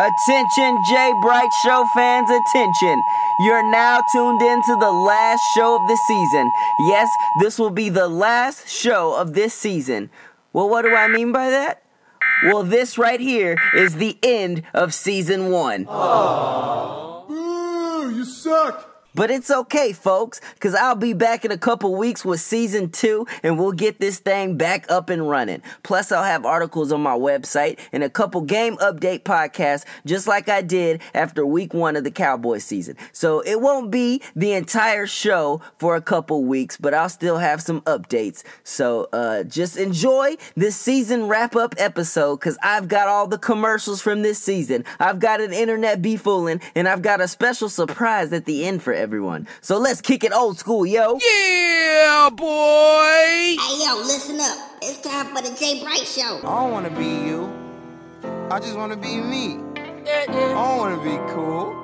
Attention, Jay Bright Show fans, attention. You're now tuned in to the last show of the season. Yes, this will be the last show of this season. Well, what do I mean by that? Well, this right here is the end of season one. Boo, you suck. But it's okay, folks, because I'll be back in a couple weeks with season two and we'll get this thing back up and running. Plus, I'll have articles on my website and a couple game update podcasts, just like I did after week one of the Cowboy season. So it won't be the entire show for a couple weeks, but I'll still have some updates. So uh, just enjoy this season wrap up episode because I've got all the commercials from this season. I've got an internet be fooling, and I've got a special surprise at the end for everyone. So let's kick it old school, yo. Yeah, boy! Hey yo, listen up. It's time for the Jay Bright Show. I don't wanna be you. I just wanna be me. I don't wanna be cool.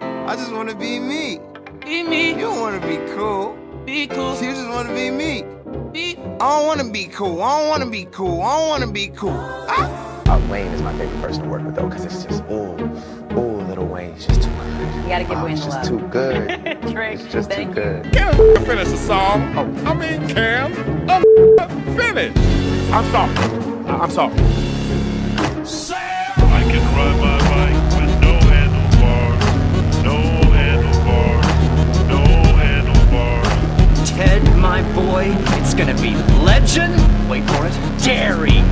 I just wanna be me. Be me, You don't wanna be cool. be cool, You just wanna be me. be. I don't wanna be cool. I don't wanna be cool. I don't wanna be cool. Ah! Uh, Wayne is my favorite person to work with though, because it's just ooh, ooh, little Wayne, he's just too good. You gotta give Oh, Wayne it's just love. too good. Drake, It's just too you. good. Can I finish the song? Oh. I mean, Cam, I'm finish. I'm sorry. I'm sorry. I can ride my bike with no handlebars, no handlebars, no handlebars. Ted, my boy, it's gonna be legend. Wait for it. Dairy.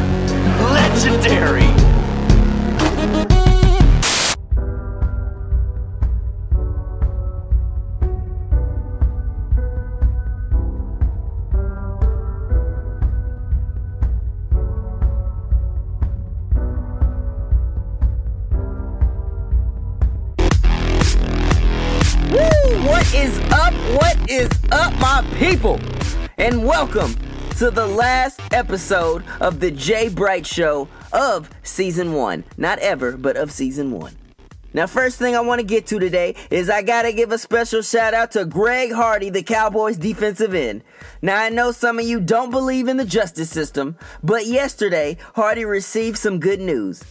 Legendary. People? And welcome to the last episode of the Jay Bright Show of season one. Not ever, but of season one. Now, first thing I want to get to today is I gotta give a special shout out to Greg Hardy, the Cowboys defensive end. Now, I know some of you don't believe in the justice system, but yesterday, Hardy received some good news.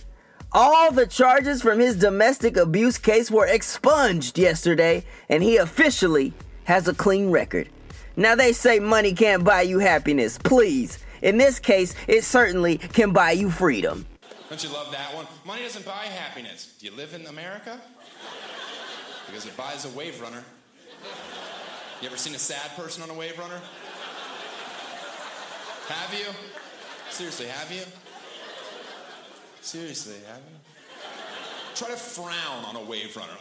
All the charges from his domestic abuse case were expunged yesterday, and he officially has a clean record. Now, they say money can't buy you happiness. Please. In this case, it certainly can buy you freedom. Don't you love that one? Money doesn't buy happiness. Do you live in America? Because it buys a wave runner. You ever seen a sad person on a wave runner? Have you? Seriously, have you? Seriously, have you? Try to frown on a wave runner.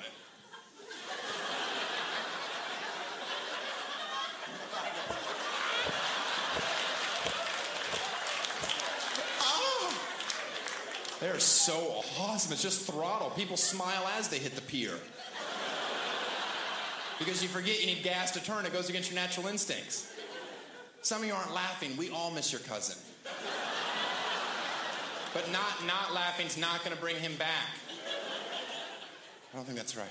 Oh. They're so awesome. It's just throttle. People smile as they hit the pier. Because you forget you need gas to turn, it goes against your natural instincts. Some of you aren't laughing. We all miss your cousin. But not not laughing's not gonna bring him back. I don't think that's right.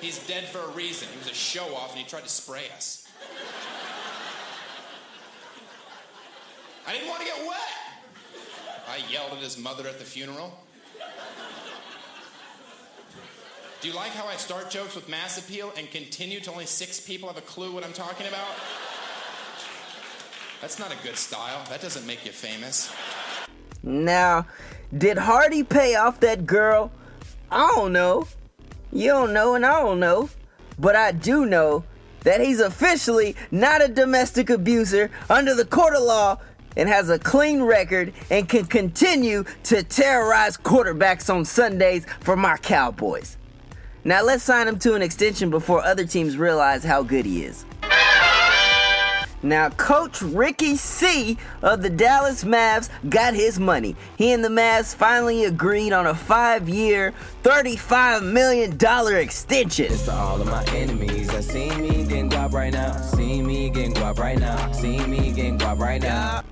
He's dead for a reason. He was a show off and he tried to spray us. I didn't want to get wet. I yelled at his mother at the funeral. Do you like how I start jokes with mass appeal and continue till only six people have a clue what I'm talking about? That's not a good style. That doesn't make you famous. Now, did Hardy pay off that girl? I don't know. You don't know, and I don't know. But I do know that he's officially not a domestic abuser under the court of law and has a clean record and can continue to terrorize quarterbacks on Sundays for my Cowboys. Now let's sign him to an extension before other teams realize how good he is. Now, Coach Ricky C of the Dallas Mavs got his money. He and the Mavs finally agreed on a five year, $35 million extension. To all of my enemies that see me getting guap right now. See me getting guap right now. See me getting guap right now.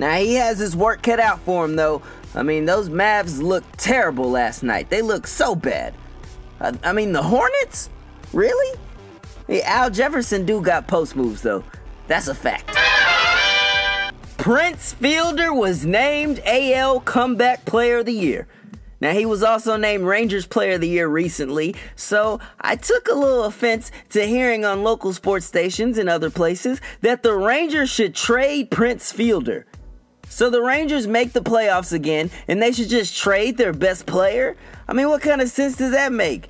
Now, he has his work cut out for him, though. I mean, those Mavs looked terrible last night. They looked so bad. I, I mean, the Hornets? Really? Hey, Al Jefferson do got post moves, though. That's a fact. Prince Fielder was named AL Comeback Player of the Year. Now, he was also named Rangers Player of the Year recently, so I took a little offense to hearing on local sports stations and other places that the Rangers should trade Prince Fielder. So the Rangers make the playoffs again and they should just trade their best player? I mean, what kind of sense does that make?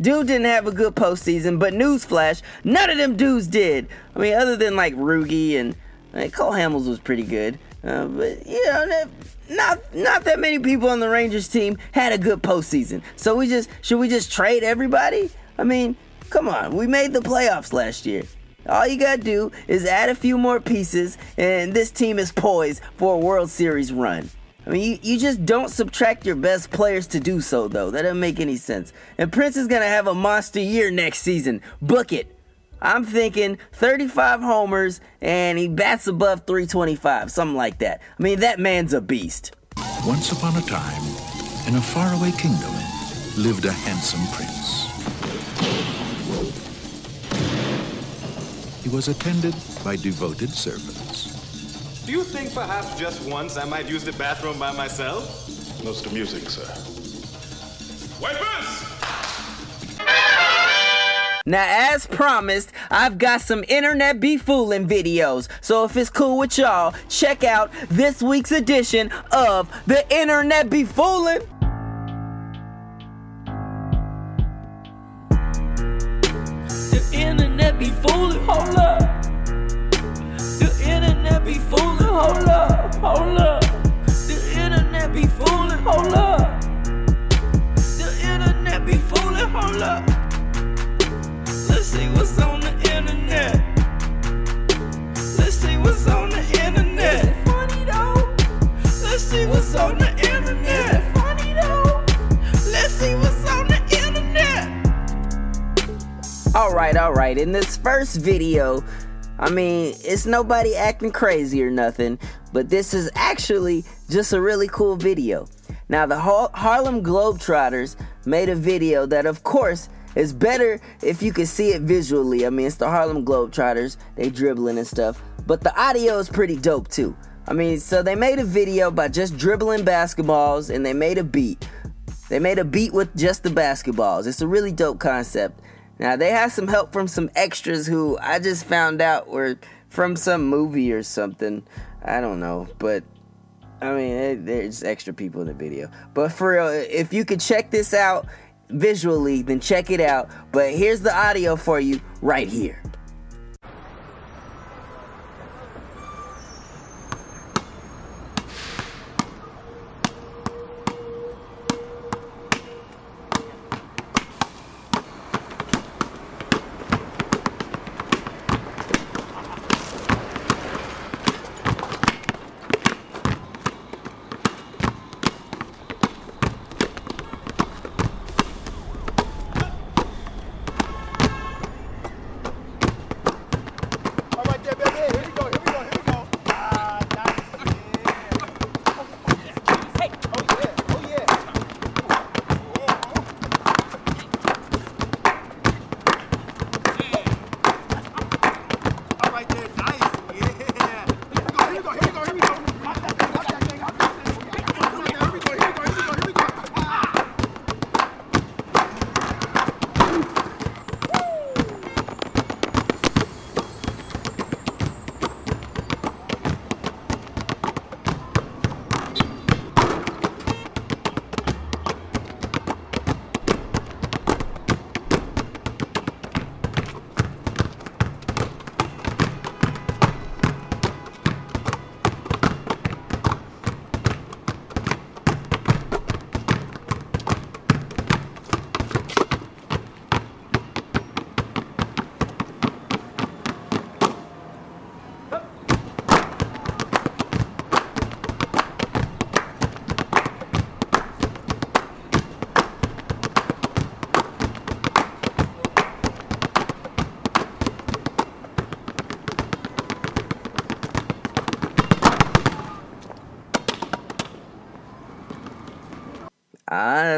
Dude didn't have a good postseason, but newsflash, none of them dudes did. I mean, other than like Rugi and I mean, Cole Hamels was pretty good. Uh, but, you know, not not that many people on the Rangers team had a good postseason. So we just should we just trade everybody? I mean, come on, we made the playoffs last year. All you gotta do is add a few more pieces, and this team is poised for a World Series run. I mean, you, you just don't subtract your best players to do so, though. That doesn't make any sense. And Prince is gonna have a monster year next season. Book it. I'm thinking 35 homers and he bats above 325, something like that. I mean, that man's a beast. Once upon a time, in a faraway kingdom, lived a handsome prince. He was attended by devoted servants. Do you think perhaps just once I might use the bathroom by myself? Most amusing, sir. Wipers! Now, as promised, I've got some internet be fooling videos. So if it's cool with y'all, check out this week's edition of the Internet Be Fooling. Be fooling, hold up. The internet be fooling, hold up, hold up. The internet be fooling, hold up. The internet be fooling, hold up. Let's see what's on the internet. Let's see what's on the internet. Funny though. Let's see what's on the internet. Right, all right. In this first video, I mean, it's nobody acting crazy or nothing, but this is actually just a really cool video. Now, the Har- Harlem Globetrotters made a video that, of course, is better if you can see it visually. I mean, it's the Harlem Globetrotters, they dribbling and stuff, but the audio is pretty dope too. I mean, so they made a video by just dribbling basketballs and they made a beat. They made a beat with just the basketballs. It's a really dope concept. Now, they have some help from some extras who I just found out were from some movie or something. I don't know, but I mean, there's extra people in the video. But for real, if you could check this out visually, then check it out. But here's the audio for you right here.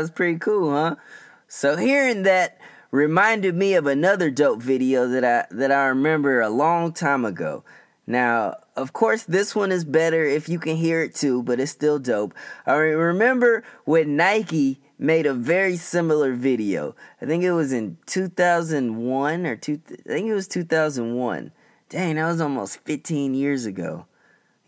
That's pretty cool, huh? So hearing that reminded me of another dope video that I that I remember a long time ago. Now, of course, this one is better if you can hear it too, but it's still dope. I remember when Nike made a very similar video. I think it was in 2001 or two. I think it was 2001. Dang, that was almost 15 years ago.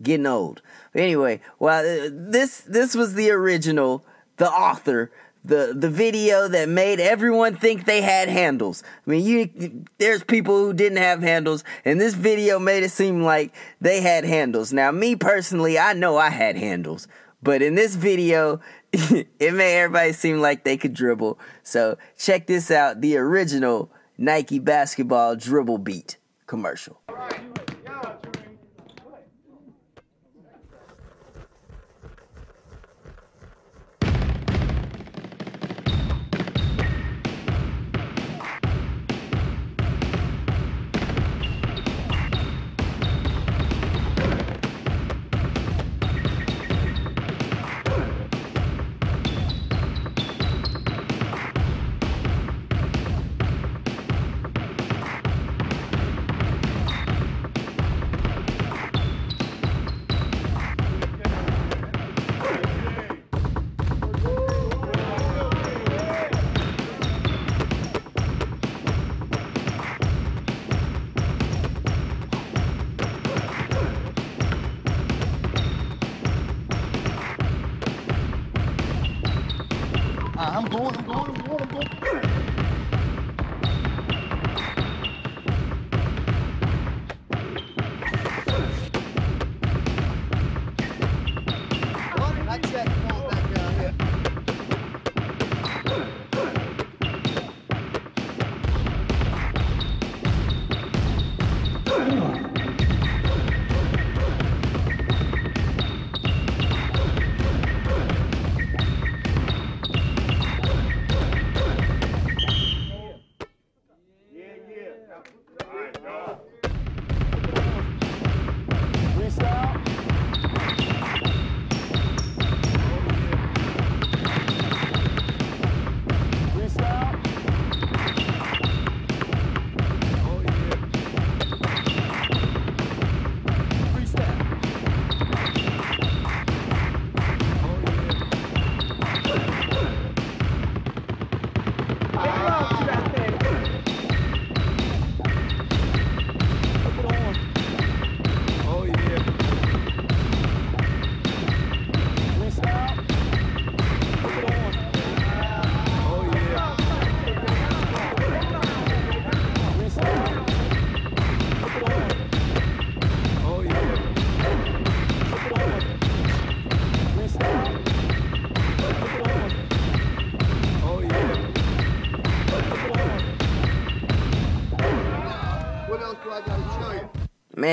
Getting old. But anyway, well, uh, this this was the original. The author the the video that made everyone think they had handles. I mean, you there's people who didn't have handles, and this video made it seem like they had handles. Now, me personally, I know I had handles, but in this video, it made everybody seem like they could dribble. So check this out: the original Nike basketball dribble beat commercial.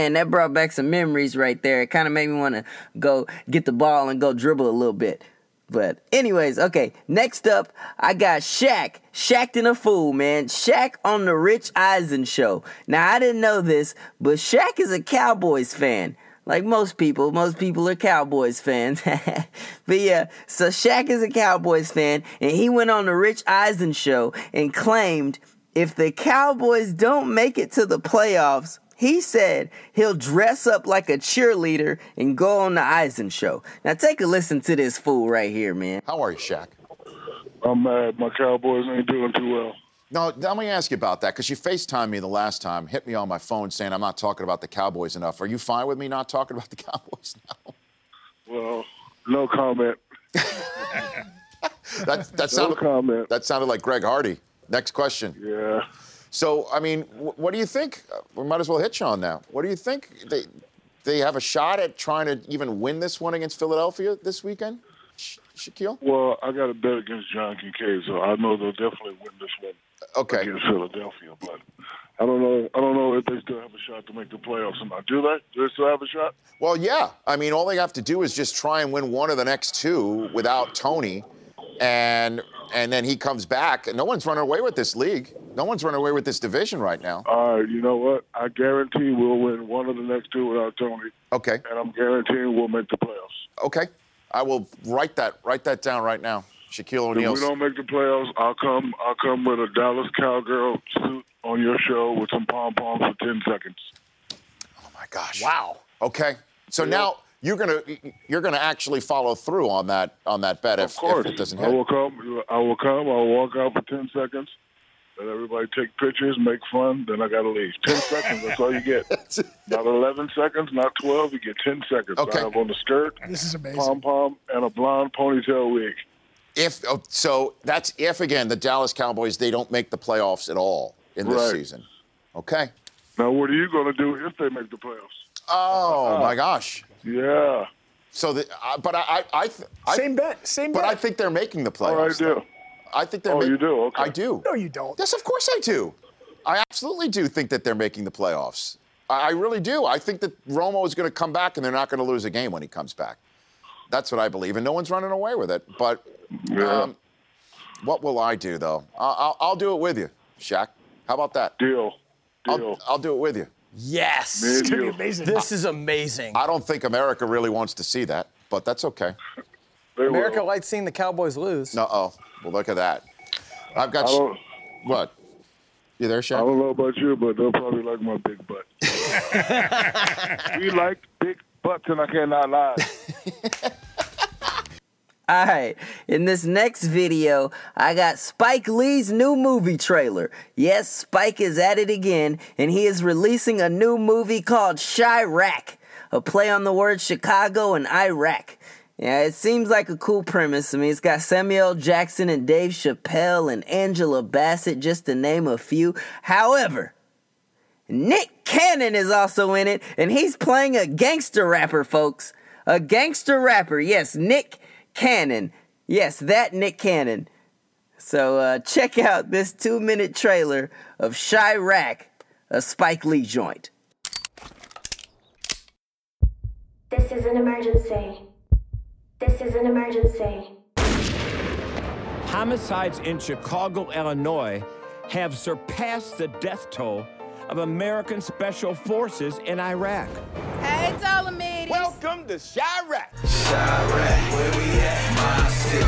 Man, that brought back some memories right there. It kind of made me want to go get the ball and go dribble a little bit. But anyways, okay. Next up, I got Shaq. Shaq in a fool, man. Shaq on the Rich Eisen show. Now I didn't know this, but Shaq is a Cowboys fan. Like most people, most people are Cowboys fans. but yeah, so Shaq is a Cowboys fan, and he went on the Rich Eisen show and claimed if the Cowboys don't make it to the playoffs, he said he'll dress up like a cheerleader and go on the Eisen show. Now take a listen to this fool right here, man. How are you, Shaq? I'm mad. My Cowboys ain't doing too well. No, let me ask you about that because you FaceTimed me the last time, hit me on my phone saying I'm not talking about the Cowboys enough. Are you fine with me not talking about the Cowboys now? Well, no comment. that that sounded no comment. that sounded like Greg Hardy. Next question. Yeah. So, I mean, what do you think? We might as well hit you on now. What do you think? They they have a shot at trying to even win this one against Philadelphia this weekend? Sha- Shaquille? Well, I got a bet against John Kincaid, so I know they'll definitely win this one Okay. against Philadelphia. But I don't know. I don't know if they still have a shot to make the playoffs or not. Do they? Do they still have a shot? Well, yeah. I mean, all they have to do is just try and win one of the next two without Tony, and and then he comes back. And no one's running away with this league. No one's running away with this division right now. All right. You know what? I guarantee we'll win one of the next two without Tony, Okay. and I'm guaranteeing we'll make the playoffs. Okay. I will write that write that down right now. Shaquille O'Neal. If O'Neal. we don't make the playoffs, I'll come. I'll come with a Dallas cowgirl suit on your show with some pom poms for ten seconds. Oh my gosh. Wow. Okay. So Yeah. now you're gonna you're gonna actually follow through on that on that bet if, Of course. if it doesn't I will come. I will come. I'll walk out for ten seconds. Let everybody take pictures, make fun. Then I gotta leave. Ten seconds. That's all you get. Not eleven seconds. Not twelve. You get ten seconds. Okay. I have on the skirt, This is amazing. pom pom, and a blonde ponytail wig. If oh, so, that's if again the Dallas Cowboys they don't make the playoffs at all in this Right. season. Okay. Now, what are you gonna do if they make the playoffs? Oh Uh, my gosh. Yeah. So the uh, but I I, I, th- I Same bet. Same but bet. But I think they're making the playoffs. Oh, I do. though. I think they're. Oh, make- you do? Okay. I do. no, you don't. Yes, of course I do. I absolutely do think that they're making the playoffs. I, I really do. I think that Romo is going to come back and they're not going to lose a game when he comes back. That's what I believe, and no one's running away with it. But Yeah. um, what will I do though? I'll, I'll, I'll do it with you, Shaq. How about that? Deal. Deal. I'll, I'll do it with you. Yes. Me and It's gonna be amazing. This is amazing. I don't think America really wants to see that, but that's okay. They will. America likes seeing the Cowboys lose. No, oh, well, look at that. I've got. don't. What? You there, I don't know about you, but they'll probably like my big butt. we like big butts, and I cannot lie. All right, in this next video, I got Spike Lee's new movie trailer. Yes, Spike is at it again, and he is releasing a new movie called Chi-Raq, a play on the word Chicago and Iraq. Yeah, it seems like a cool premise. I mean, it's got Samuel Jackson and Dave Chappelle and Angela Bassett, just to name a few. However, Nick Cannon is also in it, and he's playing a gangster rapper, folks. A gangster rapper. Yes, Nick Cannon. Yes, that Nick Cannon. So uh, check out this two minute trailer of Chi-Raq, a Spike Lee joint. This is an emergency. This is an emergency. Homicides in Chicago, Illinois have surpassed the death toll of American special forces in Iraq. Hey, Ptolemies. Welcome to Chi-Raq. Chi-Raq, where we at? My city.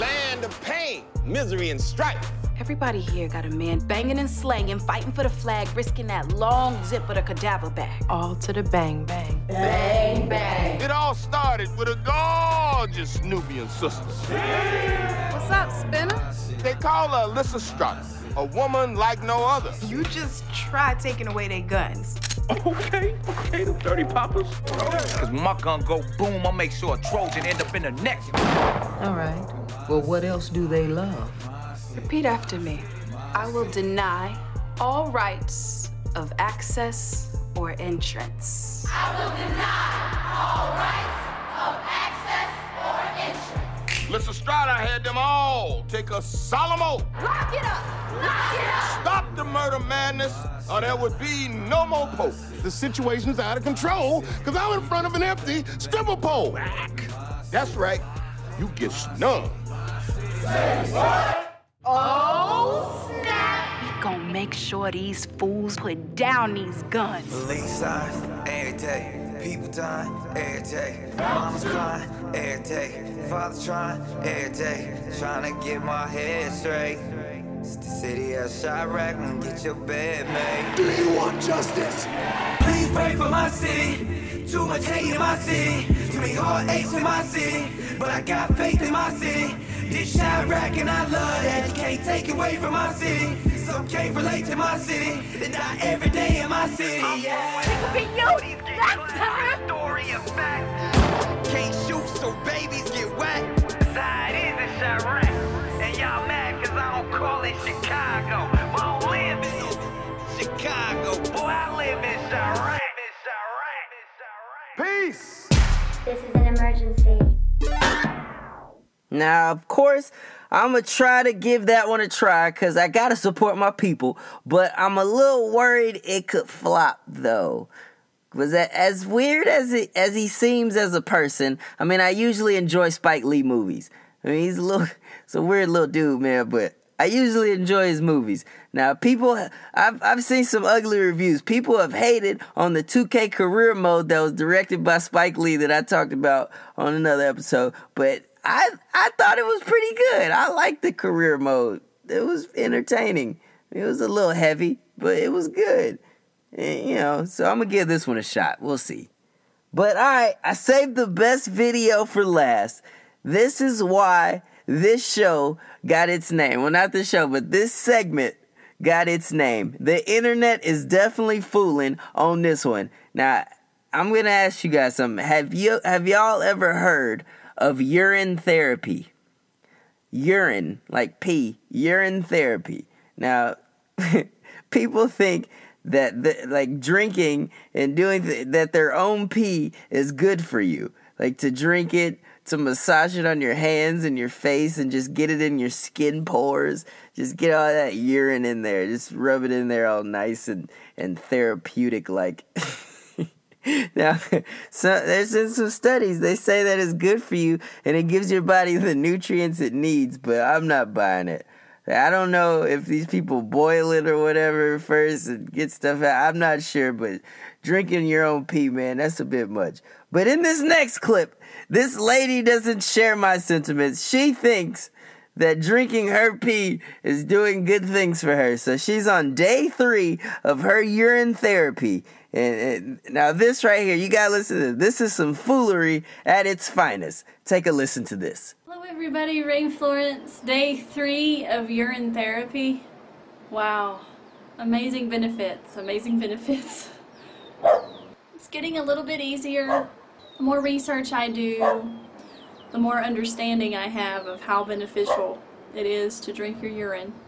Land of pain, misery, and strife. Everybody here got a man banging and slanging, fighting for the flag, risking that long zip of the cadaver bag. All to the bang bang. Bang bang. It all started with a gorgeous Nubian sister. What's up, Spinner? They call her Lysistrata, a woman like no other. You just try taking away their guns. Okay, okay, the 30 poppers. Cause my gun go boom, I'll make sure a Trojan end up in the neck. All right. Well, what else do they love? Repeat after me. I will deny all rights of access or entrance. I will deny all rights of access or entrance. Lysistrata had them all take a solemn oath. Lock it up! Lock it up! Stop the murder madness, or there would be no more Pope. The situation's out of control, because I'm in front of an empty stripper pole. That's right. You get snubbed. What? Oh, snap! We gon' make sure these fools put down these guns. Police signs, every day. People dying, every day. Mama's crying, every day. Father's trying, every day. Trying to get my head straight. It's the city of Chi-Raq, and get your bed made. Do you want justice? Please pray for my city. Too much hate in my city. Too many heartaches in my city. But I got faith in my city. This Chi-Raq and I love that. You can't take away from my city. Some can't relate to my city. They die every day in my city. Yeah. Peyotes, that's time! Story of fact. Can't shoot so babies get wet. Side is in Chi-Raq. And y'all mad cause I don't call it Chicago. But I don't live in Chicago. Boy, I live in Chi-Raq. Peace! This is an emergency. Now, of course, I'm gonna try to give that one a try because I gotta support my people, but I'm a little worried it could flop though. Was that as weird as it as he seems as a person? I mean, I usually enjoy Spike Lee movies. I mean, he's a little, a weird little dude, man, but I usually enjoy his movies. Now, people, I've, I've seen some ugly reviews. People have hated on the 2K career mode that was directed by Spike Lee that I talked about on another episode, but I, I thought it was pretty good. I liked the career mode. It was entertaining. It was a little heavy, but it was good. Eh, You know, so I'm gonna give this one a shot. We'll see. But alright, I saved the best video for last. This is why this show got its name. Well, not the show, but this segment got its name. The internet is definitely fooling on this one. Now, I'm gonna ask you guys something. Have you have y'all ever heard of urine therapy? Urine, like pee, urine therapy. Now, people think that the, like drinking and doing th- that their own pee is good for you. Like to drink it, to massage it on your hands and your face and just get it in your skin pores. Just get all that urine in there. Just rub it in there all nice and, and therapeutic like. now, so there's been some studies. They say that it's good for you and it gives your body the nutrients it needs, but I'm not buying it. I don't know if these people boil it or whatever first and get stuff out. I'm not sure, but drinking your own pee, man, that's a bit much. But in this next clip, this lady doesn't share my sentiments. She thinks that drinking her pee is doing good things for her. So she's on day three of her urine therapy. And, and now this right here, you gotta listen to this. This is some foolery at its finest. Take a listen to this. Hello, everybody. Ray Florence, day three of urine therapy. Wow, amazing benefits, amazing benefits. It's getting a little bit easier. The more research I do, the more understanding I have of how beneficial it is to drink your urine.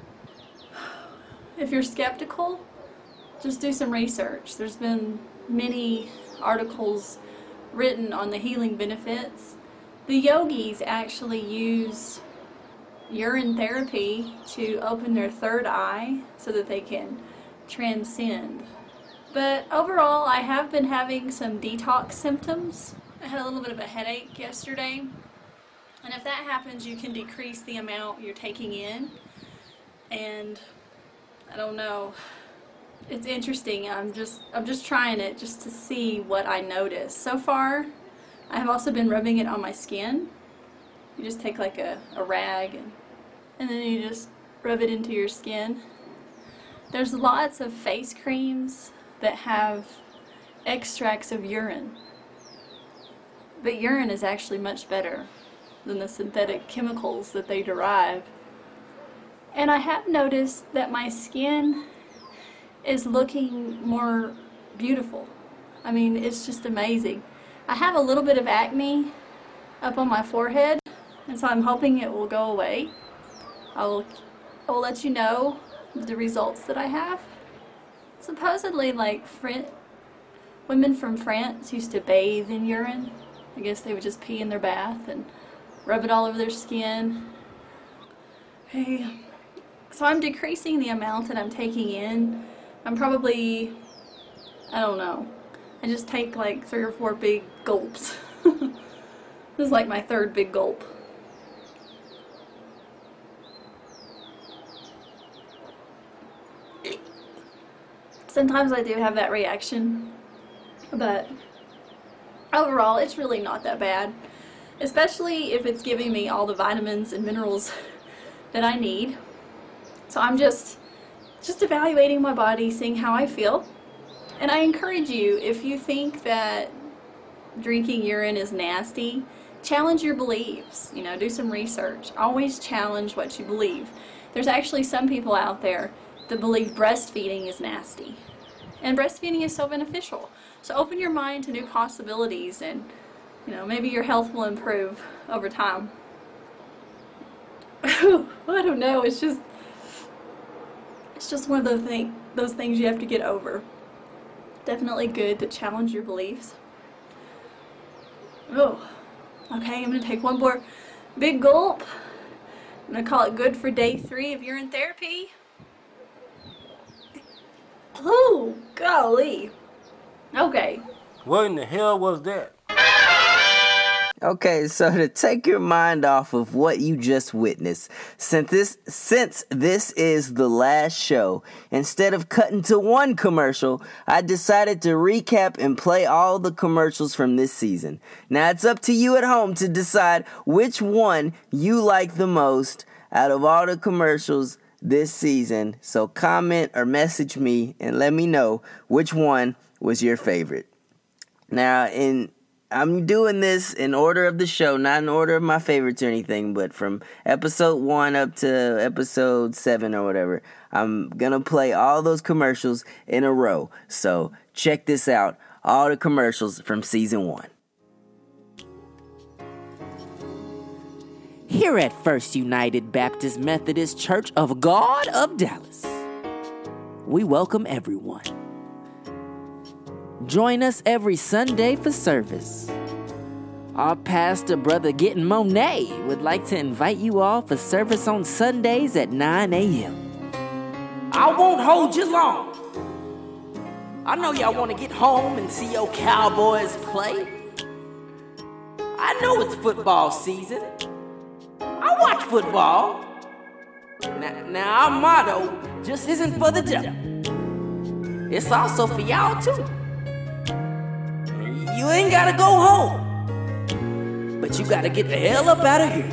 If you're skeptical, just do some research. There's been many articles written on the healing benefits. The yogis actually use urine therapy to open their third eye so that they can transcend. But overall, I have been having some detox symptoms. I had a little bit of a headache yesterday. And if that happens, you can decrease the amount you're taking in. And I don't know. It's interesting. I'm just I'm just trying it just to see what I notice. So far, I have also been rubbing it on my skin. You just take like a, a rag and, and then you just rub it into your skin. There's lots of face creams that have extracts of urine. But urine is actually much better than the synthetic chemicals that they derive. And I have noticed that my skin is looking more beautiful. I mean, it's just amazing. I have a little bit of acne up on my forehead, and so I'm hoping it will go away. I will, I will let you know the results that I have. Supposedly, like Fran- women from France used to bathe in urine. I guess they would just pee in their bath and rub it all over their skin. Hey, so I'm decreasing the amount that I'm taking in. I'm probably, I don't know. I just take like three or four big gulps. this is like my third big gulp. Sometimes I do have that reaction, but overall it's really not that bad. Especially if it's giving me all the vitamins and minerals that I need. So I'm just just evaluating my body, seeing how I feel. And I encourage you, if you think that drinking urine is nasty, challenge your beliefs. You know, do some research. Always challenge what you believe. There's actually some people out there that believe breastfeeding is nasty. And breastfeeding is so beneficial. So open your mind to new possibilities and you know, maybe your health will improve over time. I don't know, it's just it's just one of those thing those things you have to get over. Definitely good to challenge your beliefs. Oh, okay, I'm gonna take one more big gulp. I'm gonna call it good for day three of urine therapy. Oh, golly. Okay. What in the hell was that? Okay, so to take your mind off of what you just witnessed, since this since this is the last show, instead of cutting to one commercial, I decided to recap and play all the commercials from this season. Now it's up to you at home to decide which one you like the most out of all the commercials this season. So comment or message me and let me know which one was your favorite. Now, in I'm doing this in order of the show, not in order of my favorites or anything, but from episode one up to episode seven or whatever. I'm gonna play all those commercials in a row. So check this out all the commercials from season one. Here at First United Baptist Methodist Church of God of Dallas, we welcome everyone. Join us every Sunday for service. Our pastor, Brother Getting Monet, would like to invite you all for service on Sundays at 9 a.m. I won't hold you long. I know y'all want to get home and see your Cowboys play. I know it's football season. I watch football. Now, now our motto just isn't for the devil. It's also for y'all too. You ain't gotta go home, but you gotta get the hell up out of here.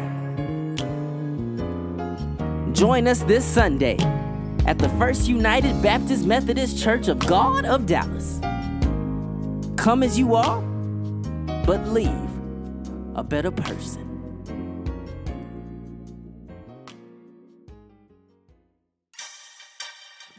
Join us this Sunday at the First United Baptist Methodist Church of God of Dallas. Come as you are, but leave a better person.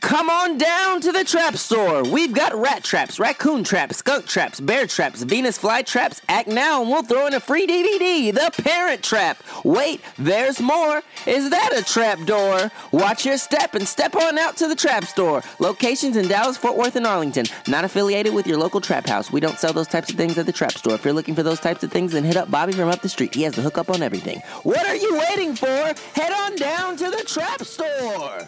Come on down to the trap store. We've got rat traps, raccoon traps, skunk traps, bear traps, Venus fly traps. Act now and we'll throw in a free DVD, The Parent Trap. Wait, there's more. Is that a trap door? Watch your step and step on out to the trap store. Locations in Dallas, Fort Worth, and Arlington. Not affiliated with your local trap house. We don't sell those types of things at the trap store. If you're looking for those types of things, then hit up Bobby from up the street. He has the hookup on everything. What are you waiting for? Head on down to the trap store.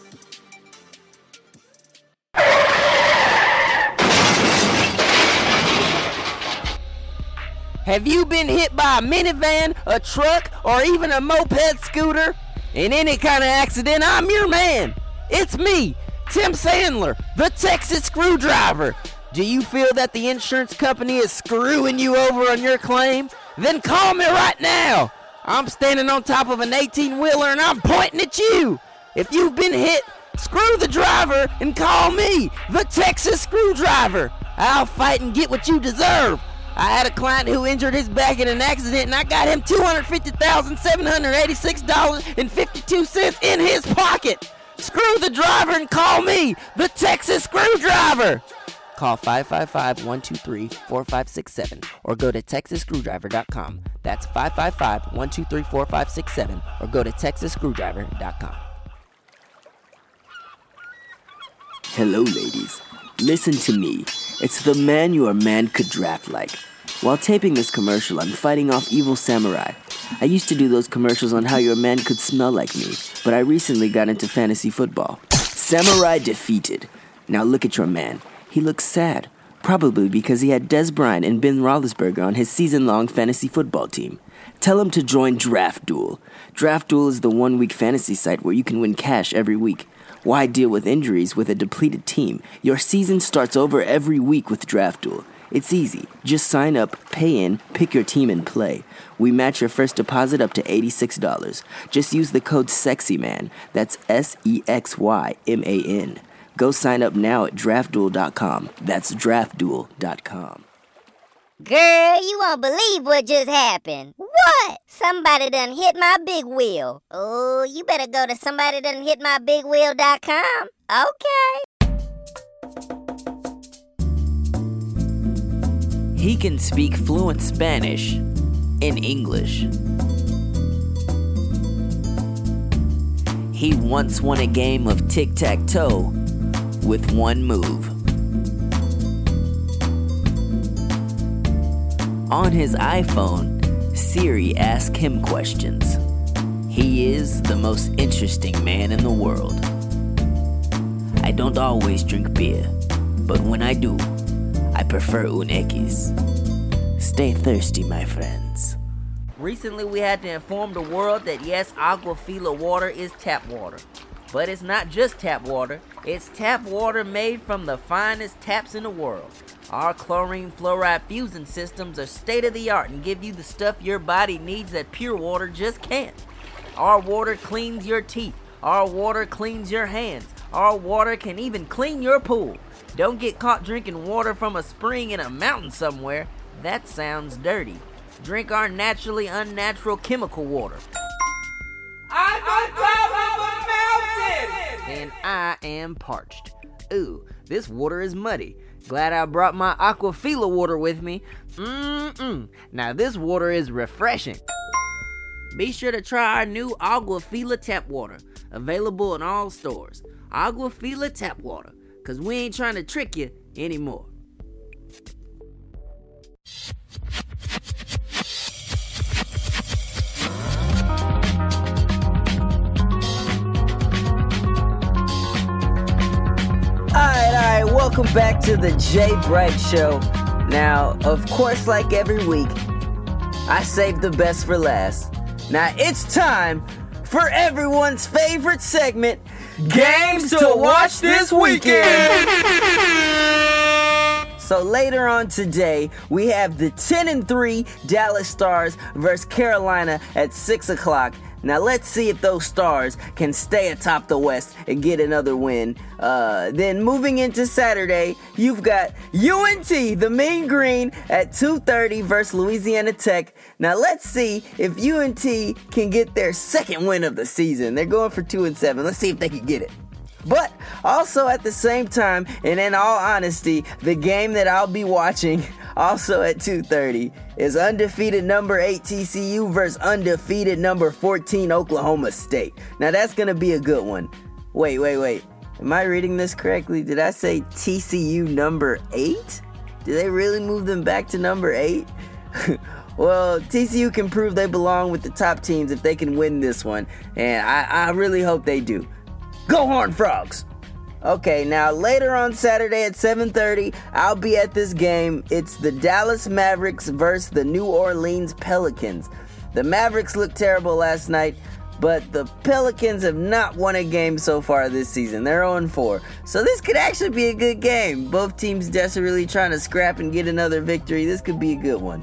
Have you been hit by a minivan, a truck, or even a moped scooter? In any kind of accident, I'm your man. It's me, Tim Sandler, the Texas Screwdriver. Do you feel that the insurance company is screwing you over on your claim? Then call me right now. I'm standing on top of an 18 wheeler and I'm pointing at you. If you've been hit, screw the driver and call me, the Texas Screwdriver. I'll fight and get what you deserve. I had a client who injured his back in an accident and I got him $250,786.52 in his pocket. Screw the driver and call me, the Texas Screwdriver. Call 555-123-4567 or go to texasscrewdriver.com. That's 555-123-4567 or go to texasscrewdriver.com. Hello, ladies. Listen to me. It's the man your man could draft like. While taping this commercial, I'm fighting off evil samurai. I used to do those commercials on how your man could smell like me, but I recently got into fantasy football. Samurai defeated. Now look at your man. He looks sad, probably because he had Dez Bryant and Ben Roethlisberger on his season-long fantasy football team. Tell him to join Draft Duel. Draft Duel is the one-week fantasy site where you can win cash every week. Why deal with injuries with a depleted team? Your season starts over every week with Draft Duel. It's easy. Just sign up, pay in, pick your team, and play. We match your first deposit up to $86. Just use the code SEXYMAN. That's S E X Y M A N. Go sign up now at draftduel.com. That's draftduel.com. Girl, you won't believe what just happened. What? Somebody done hit my big wheel. Oh, you better go to somebody done hit my big wheel.com. Okay. He can speak fluent Spanish in English. He once won a game of tic tac toe with one move. On his iPhone, Siri asks him questions. He is the most interesting man in the world. I don't always drink beer, but when I do, I prefer un X. Stay thirsty, my friends. Recently, we had to inform the world that yes, Aquafila water is tap water. But it's not just tap water, it's tap water made from the finest taps in the world. Our chlorine fluoride fusion systems are state of the art and give you the stuff your body needs that pure water just can't. Our water cleans your teeth, Our water cleans your hands. Our water can even clean your pool. Don't get caught drinking water from a spring in a mountain somewhere. That sounds dirty. Drink our naturally unnatural chemical water. I'm on top of a mountain! And I am parched. Ooh, this water is muddy. Glad I brought my Aquafila water with me. Mmm. Now this water is refreshing. Be sure to try our new Aquafila tap water, available in all stores. Aquafila tap water, cause we ain't trying to trick you anymore. Welcome back to the J. Bright Show. Now, of course, like every week, I save the best for last. Now it's time for everyone's favorite segment Games to Watch This Weekend! So later on today, we have the 10 and 3 Dallas Stars versus Carolina at 6 o'clock. Now let's see if those stars can stay atop the West and get another win. Uh, then moving into Saturday, you've got UNT, the Mean Green, at 2:30 versus Louisiana Tech. Now let's see if UNT can get their second win of the season. They're going for two and seven. Let's see if they can get it. But also at the same time, and in all honesty, the game that I'll be watching also at 2:30 is undefeated number 8 TCU versus undefeated number 14 Oklahoma State. Now that's going to be a good one. Wait, wait, wait. Am I reading this correctly? Did I say TCU number 8? Did they really move them back to number 8? well, TCU can prove they belong with the top teams if they can win this one, and I, I really hope they do. Go Horn Frogs! Okay, now later on Saturday at 7:30, I'll be at this game. It's the Dallas Mavericks versus the New Orleans Pelicans. The Mavericks looked terrible last night, but the Pelicans have not won a game so far this season. They're 0-4. So this could actually be a good game. Both teams desperately trying to scrap and get another victory. This could be a good one.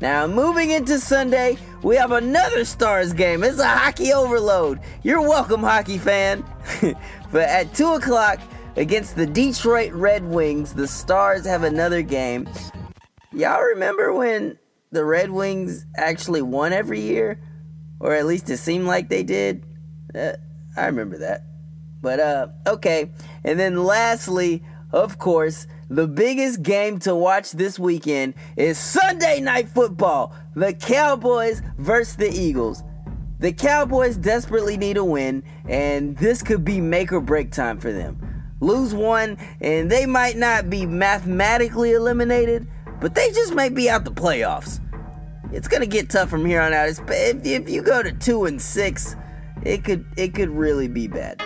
Now, moving into Sunday, we have another Stars game. It's a hockey overload. You're welcome, hockey fan. but at 2 o'clock against the Detroit Red Wings, the Stars have another game. Y'all remember when the Red Wings actually won every year? Or at least it seemed like they did? Uh, I remember that. But, uh, okay. And then lastly, of course, the biggest game to watch this weekend is Sunday Night Football. The Cowboys versus the Eagles. The Cowboys desperately need a win, and this could be make or break time for them. Lose one, and they might not be mathematically eliminated, but they just might be out the playoffs. It's gonna get tough from here on out. If, if you go to two and six, it could it could really be bad.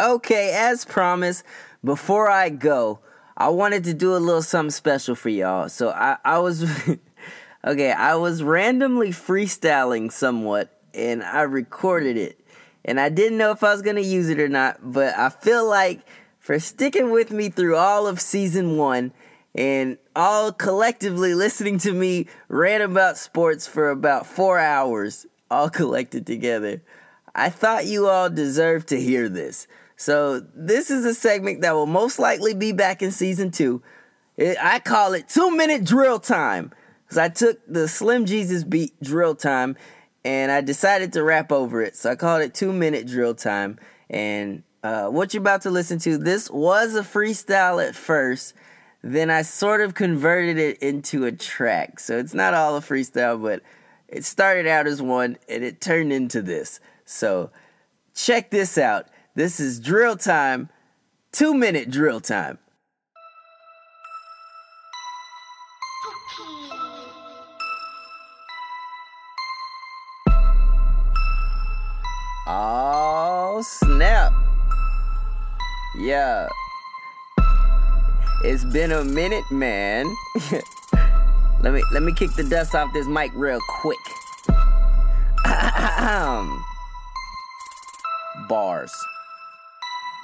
Okay, as promised, before I go, I wanted to do a little something special for y'all. So I, I was okay, I was randomly freestyling somewhat and I recorded it. And I didn't know if I was gonna use it or not, but I feel like for sticking with me through all of season one and all collectively listening to me rant about sports for about four hours, all collected together. I thought you all deserved to hear this. So this is a segment that will most likely be back in season two. I call it two minute drill time because I took the Slim Jesus beat drill time and I decided to rap over it. So I called it two minute drill time. And uh, what you're about to listen to, this was a freestyle at first. Then I sort of converted it into a track. So it's not all a freestyle, but it started out as one and it turned into this. So check this out. This is drill time, two minute drill time. Oh snap! Yeah, it's been a minute, man. let me let me kick the dust off this mic real quick. Bars.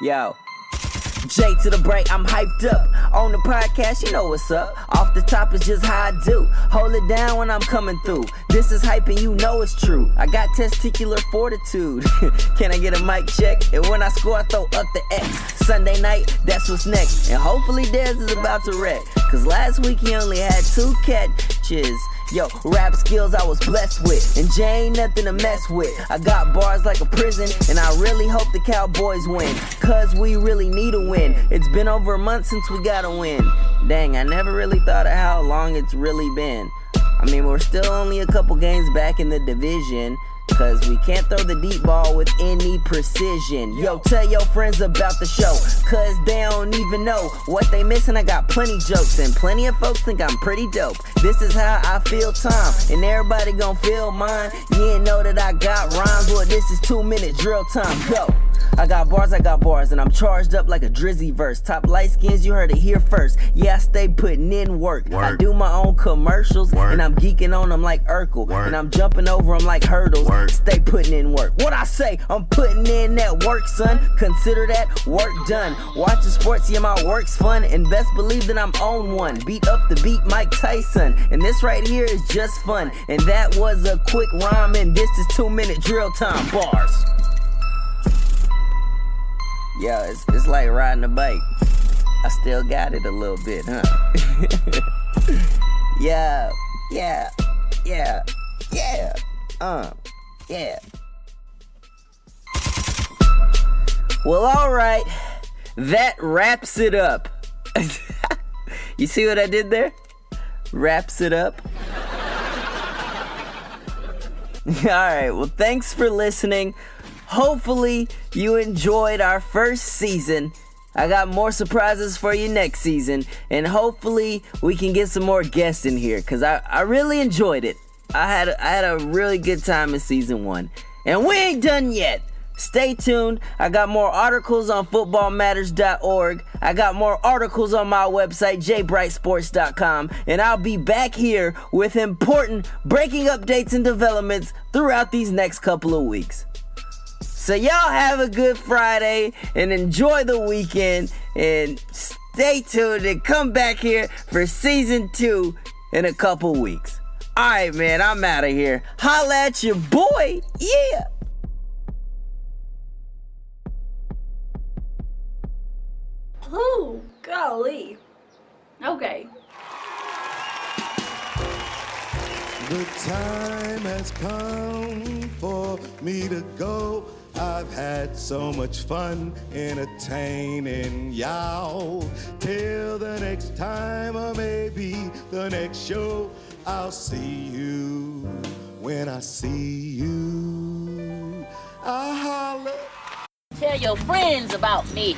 Yo, J to the break, I'm hyped up. On the podcast, you know what's up. Off the top is just how I do. Hold it down when I'm coming through. This is hype and you know it's true. I got testicular fortitude. Can I get a mic check? And when I score, I throw up the X. Sunday night, that's what's next. And hopefully Dez is about to wreck. Cause last week he only had two catches. Yo, rap skills I was blessed with, and Jay ain't nothing to mess with. I got bars like a prison, and I really hope the Cowboys win. Cause we really need a win. It's been over a month since we got a win. Dang, I never really thought of how long it's really been. I mean, we're still only a couple games back in the division. Cause we can't throw the deep ball with any precision. Yo, tell your friends about the show. Cause they don't even know what they missing. I got plenty jokes and plenty of folks think I'm pretty dope. This is how I feel time. And everybody gon' feel mine. You didn't know that I got rhymes. Well, this is two minute drill time. Go. I got bars, I got bars, and I'm charged up like a drizzy verse. Top light skins, you heard it here first. Yeah, I stay putting in work. I do my own commercials, and I'm geeking on them like Urkel. And I'm jumping over them like hurdles. Stay putting in work. What I say, I'm putting in that work, son. Consider that work done. Watching sports, yeah, my work's fun. And best believe that I'm on one. Beat up the beat, Mike Tyson. And this right here is just fun. And that was a quick rhyme, and this is two minute drill time bars. Yeah, it's, it's like riding a bike. I still got it a little bit, huh? yeah, yeah, yeah, yeah, uh, yeah. Well, alright. That wraps it up. you see what I did there? Wraps it up. Alright, well, thanks for listening. Hopefully, you enjoyed our first season. I got more surprises for you next season, and hopefully, we can get some more guests in here because I, I really enjoyed it. I had, I had a really good time in season one, and we ain't done yet. Stay tuned. I got more articles on footballmatters.org. I got more articles on my website, jbrightsports.com. And I'll be back here with important breaking updates and developments throughout these next couple of weeks. So y'all have a good Friday and enjoy the weekend and stay tuned and come back here for season two in a couple weeks. All right, man, I'm out of here. Holla at your boy. Yeah. Oh, golly. Okay. The time has come for me to go. I've had so much fun entertaining y'all. Till the next time, or maybe the next show, I'll see you when I see you. I'll holler. Tell your friends about me.